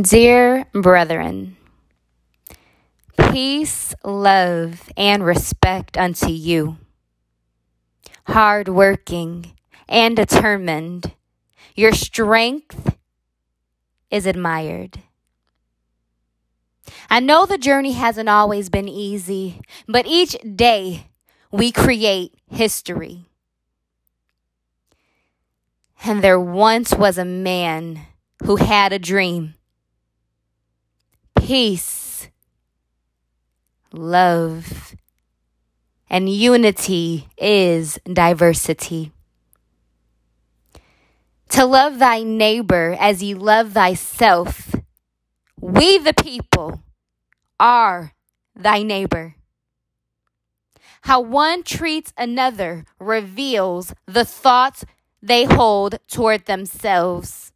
Dear brethren, peace, love, and respect unto you. Hardworking and determined, your strength is admired. I know the journey hasn't always been easy, but each day we create history. And there once was a man who had a dream peace, love, and unity is diversity. To love thy neighbor as you love thyself, we the people are thy neighbor. How one treats another reveals the thoughts they hold toward themselves.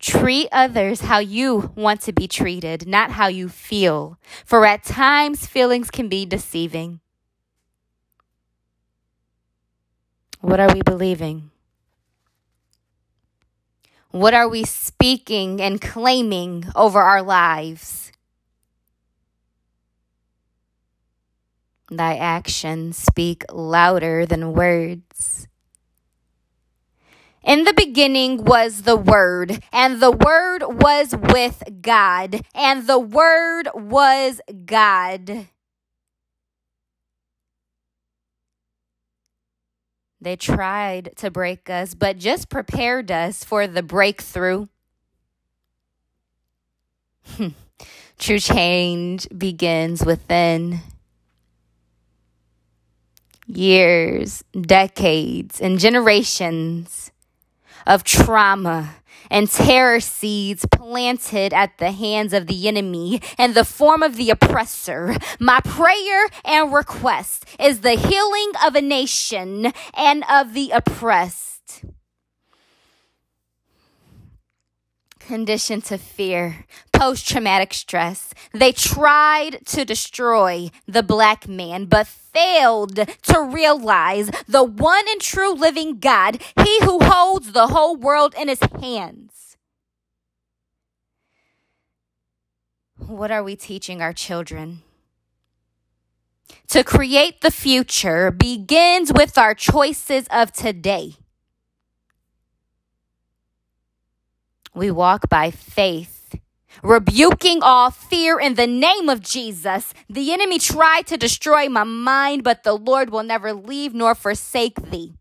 Treat others how you want to be treated, not how you feel, for at times feelings can be deceiving. What are we believing? What are we speaking and claiming over our lives? Thy actions speak louder than words. In the beginning was the Word, and the Word was with God, and the Word was God. They tried to break us, but just prepared us for the breakthrough. True change begins within years, decades, and generations of trauma and terror seeds planted at the hands of the enemy and the form of the oppressor. My prayer and request is the healing of a nation and of the oppressed. Conditioned to fear, post traumatic stress. They tried to destroy the black man, but failed to realize the one and true living God, He who holds the whole world in His hands. What are we teaching our children? To create the future begins with our choices of today. We walk by faith, rebuking all fear in the name of Jesus. The enemy tried to destroy my mind, but the Lord will never leave nor forsake thee.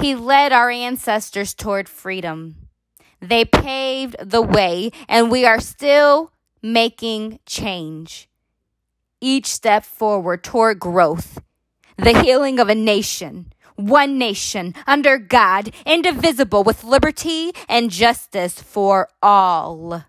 He led our ancestors toward freedom. They paved the way, and we are still making change. Each step forward toward growth, the healing of a nation one nation, under God, indivisible, with liberty and justice for all.